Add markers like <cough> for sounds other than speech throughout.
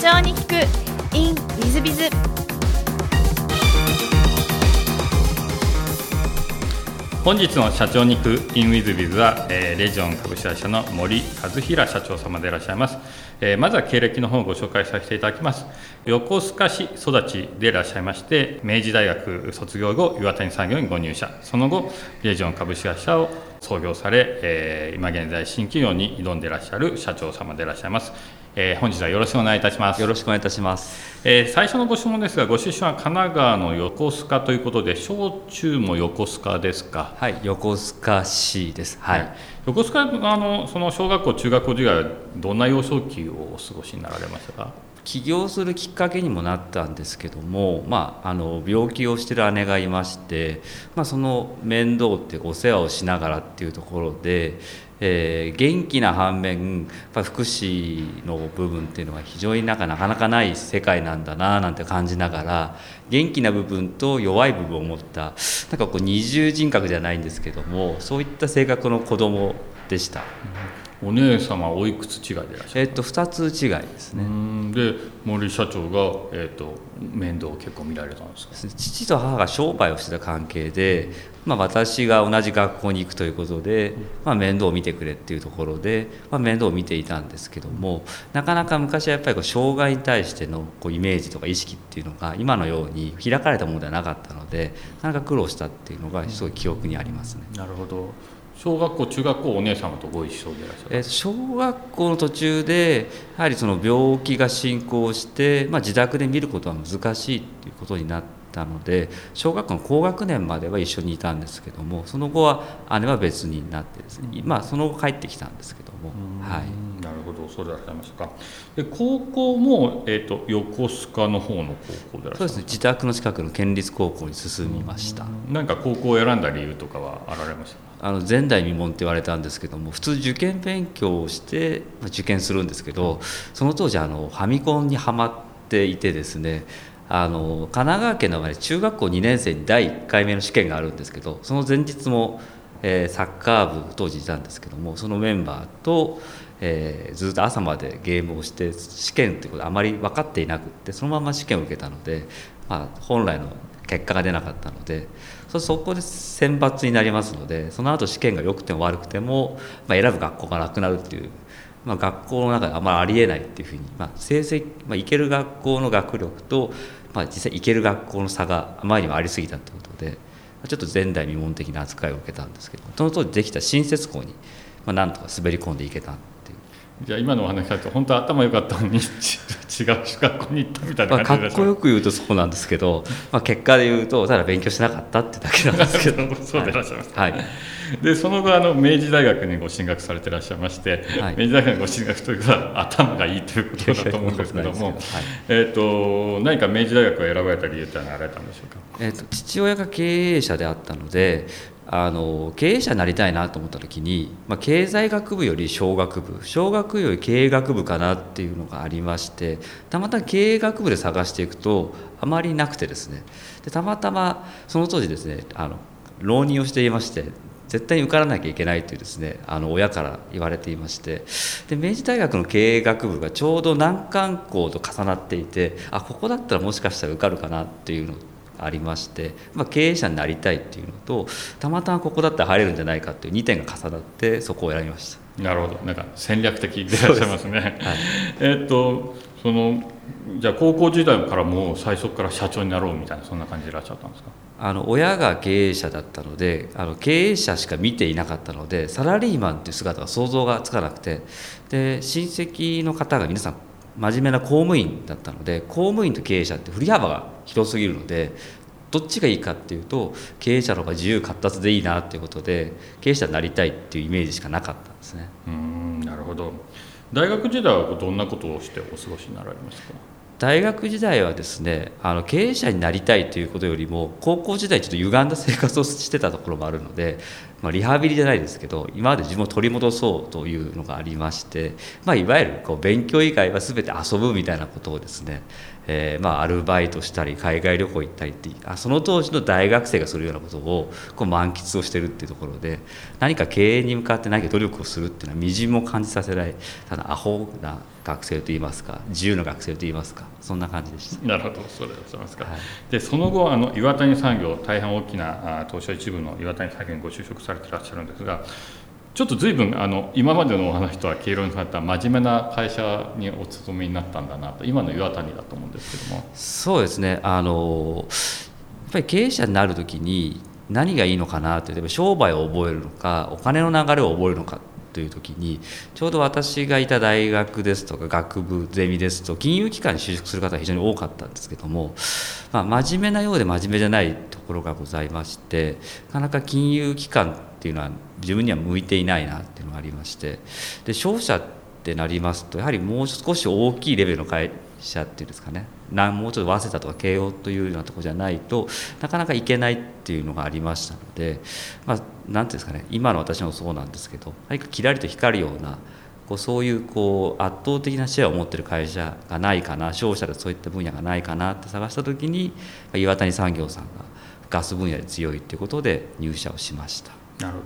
長に聞く in ウィズビズ。本日の社長に行く in with biz は、えーレジオン株式会社の森和平社長様でいらっしゃいます、えーまずは経歴の方をご紹介させていただきます。横須賀市育ちでいらっしゃいまして明治大学卒業後岩谷産業にご入社。その後レジオン株式会社を創業され、えー今現在新企業に挑んでいらっしゃる社長様でいらっしゃいます、えー本日はよろしくお願いいたしますよろしくお願いいたします。えー最初のご質問ですが、ご出身は神奈川の横須賀ということで、小中も横須賀ですか？はい、横須賀市です。はい。横須賀あのその小学校、中学校時代はどんな幼少期をお過ごしになられましたか？起業するきっかけにもなったんですけども、まあ、あの病気をしてる姉がいまして、まあ、その面倒ってお世話をしながらっていうところで、えー元気な反面や福祉の部分っていうのが非常になかなかない世界なんだななんて感じながら元気な部分と弱い部分を持ったなんかこう二重人格じゃないんですけどもそういった性格の子供でした。お姉様はおいくつ違いでいらっしゃる。えっと2つ違いですね。うんで森社長が、えー、と面倒を結構見られたんですか？父と母が商売をしてた関係で、まあ、私が同じ学校に行くということで、まあ、面倒を見てくれっていうところで、まあ、面倒を見ていたんですけどもなかなか昔はやっぱりこう障害に対してのこうイメージとか意識っていうのが今のように開かれたものではなかったのでなかなか苦労したっていうのがすごい記憶にありますね。なるほど。小学校、中学校、お姉様とご一緒でいらっしゃる？えー小学校の途中でやはりその病気が進行して、まあ、自宅で見ることは難しいっていうことになったので小学校の高学年までは一緒にいたんですけどもその後は姉は別になってですねまあその後帰ってきたんですけども、はい、なるほど、そうでいらっしゃいました。か。で高校も、えー、と横須賀の方の高校でいらっしゃるそうですね。自宅の近くの県立高校に進みました。何か高校を選んだ理由とかはあられましたか？あの前代未聞って言われたんですけども普通受験勉強をして受験するんですけどその当時あのファミコンにはまっていてですねあの神奈川県の場合中学校2年生に第1回目の試験があるんですけどその前日も、えーサッカー部当時いたんですけどもそのメンバーと、えーずっと朝までゲームをして試験ってことあまり分かっていなくってそのまま試験を受けたので、まあ、本来の結果が出なかったのでそこで選抜になりますのでその後試験が良くても悪くても、まあ、選ぶ学校がなくなるっていう、まあ、学校の中であまりありえないっていうふうに、まあ、成績、まあ、行ける学校の学力と、まあ、実際行ける学校の差があまりにもありすぎたということでちょっと前代未聞的な扱いを受けたんですけどその当時できた新設校に、まあ、なんとか滑り込んでいけたっていう。じゃあ今のお話だと本当は頭良かったのにち違う学校に行ったみたいまあ、かな感じでっこよく言うとそうなんですけど、まあ、結果で言うとただ勉強しなかったってだけなんですけど。<laughs> そうでいらっしゃいます。はい、でその後あの明治大学にご進学されていらっしゃいまして、はい。明治大学にご進学ということは頭がいいということだと思うんですけどもいやいえー、と何か明治大学を選ばれた理由ってのはあられたんでしょうか？えー、と父親が経営者であったのであの経営者になりたいなと思った時に、まあ、経済学部より商学部商学より経営学部かなっていうのがありましてたまたま経営学部で探していくとあまりなくてですね。でたまたまその当時ですねあの浪人をしていまして絶対に受からなきゃいけないというですねあの親から言われていましてで明治大学の経営学部がちょうど難関校と重なっていてあここだったらもしかしたら受かるかなっていうのありまして、まあ、経営者になりたいっていうのとたまたまここだったら入れるんじゃないかっていう2点が重なってそこを選びました。なるほどなんか戦略的でいらっしゃいますね。はい <laughs> えーっとそのじゃあ高校時代からもう最初から社長になろうみたいなそんな感じでいらっしゃったんですか？あの親が経営者だったのであの経営者しか見ていなかったのでサラリーマンっていう姿が想像がつかなくてで親戚の方が皆さん真面目な公務員だったので公務員と経営者って振り幅が広すぎるのでどっちがいいかっていうと経営者の方が自由闊達でいいなっていうことで経営者になりたいっていうイメージしかなかったんですね。うんなるほど大学時代はどんなことをしてお過ごしになられました？か大学時代はですねあの経営者になりたいということよりも高校時代ちょっと歪んだ生活をしてたところもあるのでまあ、リハビリじゃないですけど今まで自分を取り戻そうというのがありまして、まあ、いわゆるこう勉強以外は全て遊ぶみたいなことをですね、えー、まあアルバイトしたり海外旅行行ったりってあその当時の大学生がするようなことをこう満喫をしてるっていうところで何か経営に向かって何か努力をするっていうのはみじんも感じさせないただアホな学生といいますか自由な学生といいますかそんな感じでした。なるほど。それでございますか、はい、でその後あの岩谷産業大変大きな東証一部の岩谷産業にご就職されていらっしゃるんですがちょっと随分あの今までのお話とは経路にされた真面目な会社にお勤めになったんだなと今の岩谷だと思うんですけども。そうですね。あのやっぱり経営者になる時に何がいいのかなって例えば商売を覚えるのかお金の流れを覚えるのかという時にちょうど私がいた大学ですとか学部ゼミですと金融機関に就職する方が非常に多かったんですけども、まあ、真面目なようで真面目じゃないころがございましてなかなか金融機関っていうのは自分には向いていないなっていうのがありましてで商社ってなりますとやはりもう少し大きいレベルの会社っていうんですかねもうちょっと早稲田とか慶応というようなとこじゃないとなかなかいけないっていうのがありましたのでまあ何ていうんですかね今の私もそうなんですけど何かきらりと光るようなこうそういうこう圧倒的なシェアを持ってる会社がないかな商社でそういった分野がないかなって探した時に岩谷産業さんがガス分野で強いっていうことで入社をしました。なる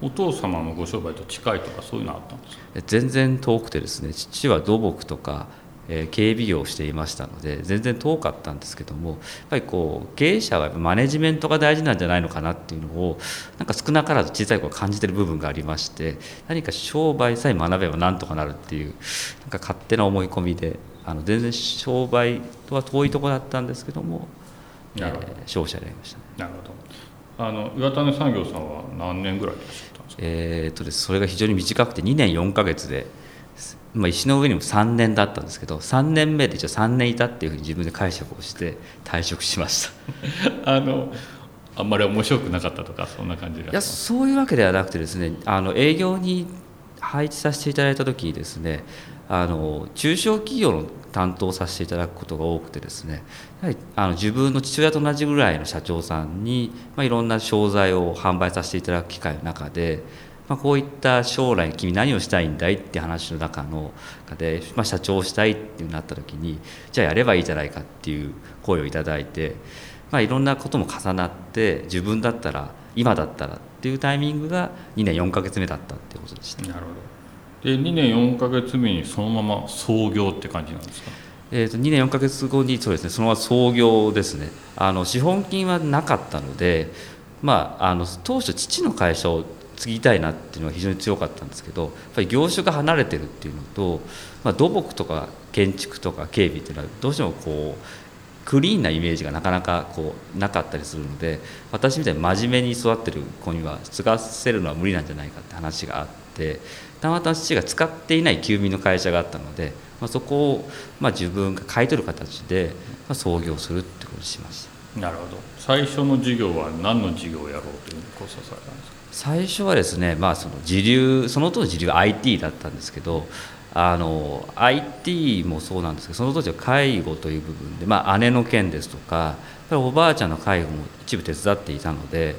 ほどお父様のご商売と近いとかそういうのあったんですか？全然遠くてですね父は土木とかえ警備業をしていましたので全然遠かったんですけどもやっぱりこう経営者はやっぱマネジメントが大事なんじゃないのかなっていうのをなんか少なからず小さい頃感じてる部分がありまして何か商売さえ学べばなんとかなるっていうなんか勝手な思い込みであの全然商売とは遠いところだったんですけどもえー、商社でありました、ね、なるほど。あの岩谷産業さんは何年ぐらいいらっしゃったんですか？えー、っとです。それが非常に短くて2年4か月でまあ、石の上にも3年だったんですけど3年目で一応3年いたっていうふうに自分で解釈をして退職しました。あのあんまり面白くなかったとかそんな感じいやそういうわけではなくてですねあの営業に配置させていただいた時にですねあの中小企業の担当させていただくことが多くてですねやはりあの自分の父親と同じぐらいの社長さんに、まあ、いろんな商材を販売させていただく機会の中でまあ、こういった将来君何をしたいんだいって話の中ので、まあ、社長をしたいってなった時にじゃあやればいいじゃないかっていう声をいただいて、まあ、いろんなことも重なって自分だったら今だったらっていうタイミングが2年4か月目だったっていうことでした。なるほどで2年4か月目にそのまま創業って感じなんですか？えー、と2年4か月後にそうですねそのまま創業ですね。あの資本金はなかったので、まあ、あの当初父の会社を継ぎたいなっていうのは非常に強かったんですけどやっぱり業種が離れてるっていうのと、まあ、土木とか建築とか警備っていうのはどうしてもこうクリーンなイメージがなかなかこうなかったりするので私みたいに真面目に育ってる子には継がせるのは無理なんじゃないかって話があってたまたま父が使っていない休眠の会社があったので、まあ、そこをまあ自分が買い取る形でまあ創業するってことにしました。なるほど最初の事業は何の事業をやろうという考察されたんですか？最初はですね、まあ、その時流その当時時流は IT だったんですけどあの IT もそうなんですけどその当時は介護という部分で、まあ、姉の件ですとかやっぱりおばあちゃんの介護も一部手伝っていたので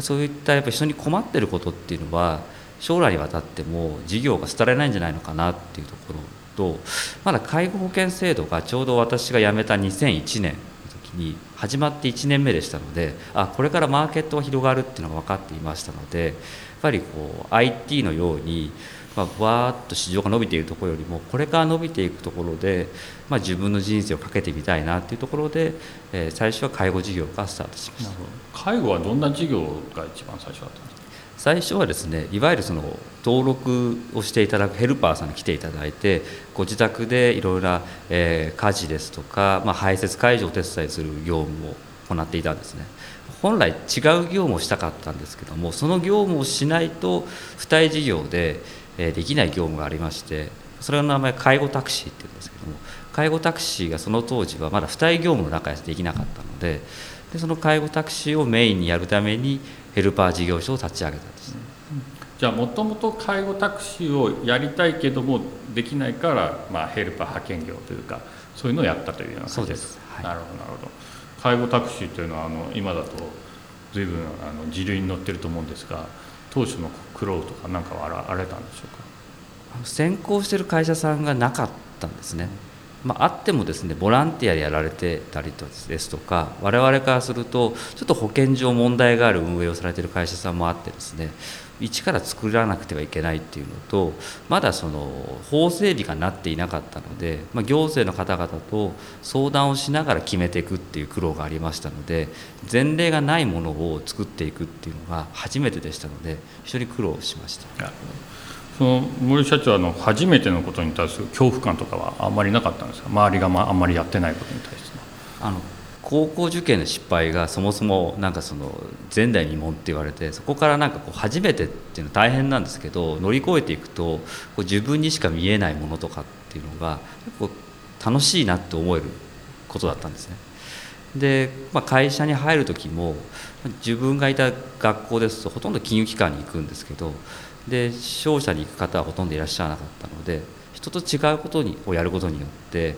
そういったやっぱ人に困ってることっていうのは将来にわたっても事業が廃れないんじゃないのかなっていうところとまだ介護保険制度がちょうど私が辞めた2001年の時に始まって1年目でしたのであこれからマーケットが広がるっていうのが分かっていましたのでやっぱりこう IT のようにまあ、わーっと市場が伸びているところよりもこれから伸びていくところで、まあ、自分の人生をかけてみたいなっていうところで、えー、最初は介護事業がスタートしました。介護はどんな事業が一番最初だったんですか？最初はですねいわゆるその登録をしていただくヘルパーさんに来ていただいてご自宅でいろいろな、えー、家事ですとか、まあ、排泄介助を手伝いする業務を行っていたんですね。本来違う業務をしたかったんですけどもその業務をしないと付帯事業で、えー、できない業務がありましてそれの名前介護タクシーっていうんですけども介護タクシーがその当時はまだ付帯業務の中でできなかったのででその介護タクシーをメインにやるためにヘルパー事業所を立ち上げたんです、じゃあもともと介護タクシーをやりたいけどもできないから、まあ、ヘルパー派遣業というかそういうのをやったというような感じです、はい、なるほどなるほど。介護タクシーというのはあの今だと随分あの時流に乗ってると思うんですが当初の苦労とか何かはあられたんでしょうか？先行してる会社さんがなかったんですね、まあ、あってもですねボランティアでやられてたりですとか我々からするとちょっと保健上問題がある運営をされてる会社さんもあってですね一から作らなくてはいけないっていうのとまだその法整備がなっていなかったので、まあ、行政の方々と相談をしながら決めていくっていう苦労がありましたので前例がないものを作っていくっていうのが初めてでしたので非常に苦労しました。その森社長の初めてのことに対する恐怖感とかはあんまりなかったんですか？周りがあんまりやってないことに対してあの高校受験の失敗がそもそもなんかその前代未聞って言われてそこからなんかこう初めてっていうのは大変なんですけど乗り越えていくとこう自分にしか見えないものとかっていうのが結構楽しいなって思えることだったんですね。で、まあ、会社に入る時も自分がいた学校ですとほとんど金融機関に行くんですけどで商社に行く方はほとんどいらっしゃらなかったので人と違うことにをやることによって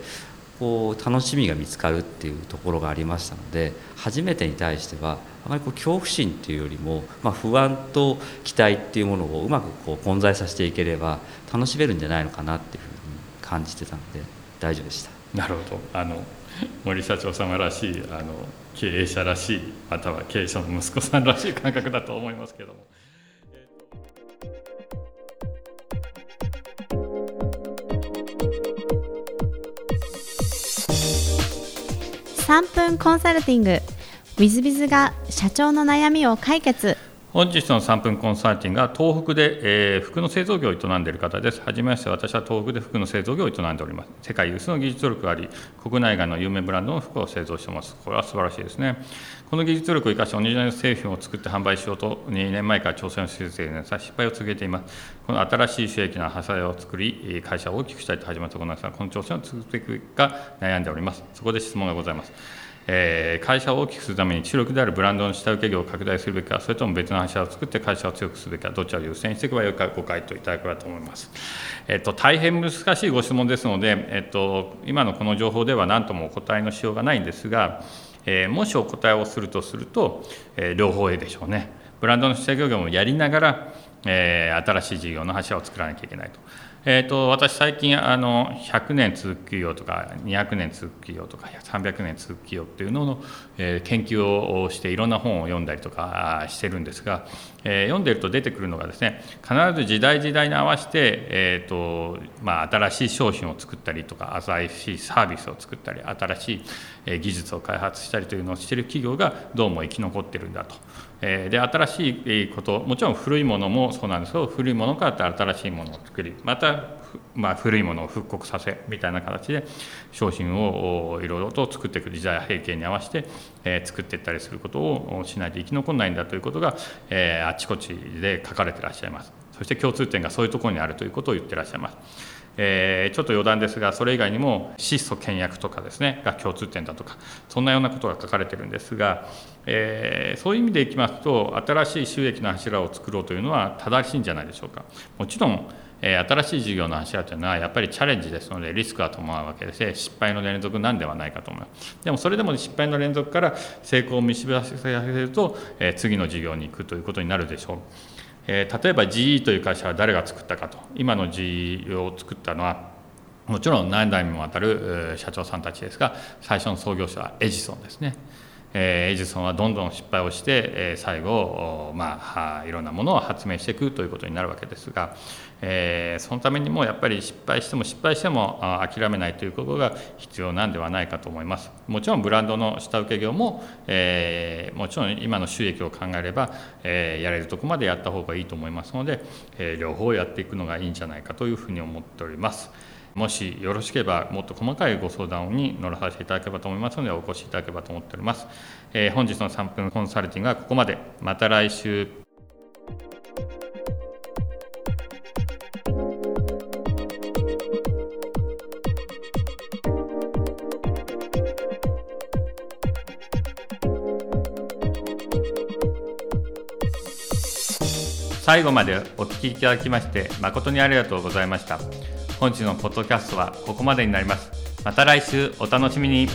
こう楽しみが見つかるっていうところがありましたので初めてに対してはあまりこう恐怖心っていうよりも、まあ、不安と期待っていうものをうまくこう混在させていければ楽しめるんじゃないのかなっていうふうに感じてたので大丈夫でした。なるほどあの森社長様らしいあの経営者らしいまたは経営者の息子さんらしい感覚だと思いますけども。3分コンサルティング。w i z b i が社長の悩みを解決。本日の3分コンサルティングは東北で、えー、服の製造業を営んでいる方です。はじめまして、私は東北で服の製造業を営んでおります。世界有数の技術力があり、国内外の有名ブランドの服を製造しています。これは素晴らしいですね。この技術力を生かしてオリジナル製品を作って販売しようと2年前から挑戦をし続けています失敗を続けています。この新しい収益の派生を作り、会社を大きくしたいと始まったことなんですが、この挑戦を続けていくか悩んでおります。そこで質問がございます。え、会社を大きくするために主力であるブランドの下請け業を拡大するべきか、それとも別の会社を作って会社を強くするべきか、どちらを優先していけばよいかご回答いただければと思います。えっと、大変難しいご質問ですので、えっと、今のこの情報では何ともお答えのしようがないんですが、えー、もしお答えをするとすると、えー、両方 A でしょうね。ブランドの下請け業もやりながら、えー、新しい事業の柱を作らなきゃいけないと。えーと、私最近あの100年続く企業とか200年続く企業とか300年続く企業っていうのの、えー、研究をしていろんな本を読んだりとかしてるんですが、えー、読んでると出てくるのがですね必ず時代時代に合わせて、えーとまあ、新しい商品を作ったりとか新しいサービスを作ったり新しい技術を開発したりというのをしている企業がどうも生き残ってるんだと。で新しいこともちろん古いものもそうなんですけど古いものから新しいものを作りまた、まあ、古いものを復刻させみたいな形で商品をいろいろと作っていく時代背景に合わせて、え作っていったりすることをしないと生き残らないんだということが、えあちこちで書かれていらっしゃいますそして共通点がそういうところにあるということを言ってらっしゃいます。えー、ちょっと余談ですがそれ以外にも質素倹約とかですねが共通点だとかそんなようなことが書かれてるんですが、えー、そういう意味でいきますと新しい収益の柱を作ろうというのは正しいんじゃないでしょうか。もちろん新しい事業の柱というのはやっぱりチャレンジですのでリスクは伴うわけで失敗の連続なんではないかと思いますでもそれでも失敗の連続から成功を導き出せると、次の事業に行くということになるでしょう。えー、例えば GE という会社は誰が作ったかと今の GE を作ったのはもちろん何代にもわたる社長さんたちですが最初の創業者はエジソンですね。えエジソンはどんどん失敗をして、え最後、まあ、いろんなものを発明していくということになるわけですが、えそのためにもやっぱり失敗しても失敗しても諦めないということが必要なんではないかと思います。もちろんブランドの下請け業も、えもちろん今の収益を考えれば、えやれるとこまでやった方がいいと思いますので、え両方やっていくのがいいんじゃないかというふうに思っております。もしよろしければもっと細かいご相談に乗らさせていただければと思いますのでお越しいただければと思っております、えー、本日の3分コンサルティングはここまで。また来週。最後までお聞きいただきまして誠にありがとうございました。本日のポッドキャストはここまでになります。また来週お楽しみに。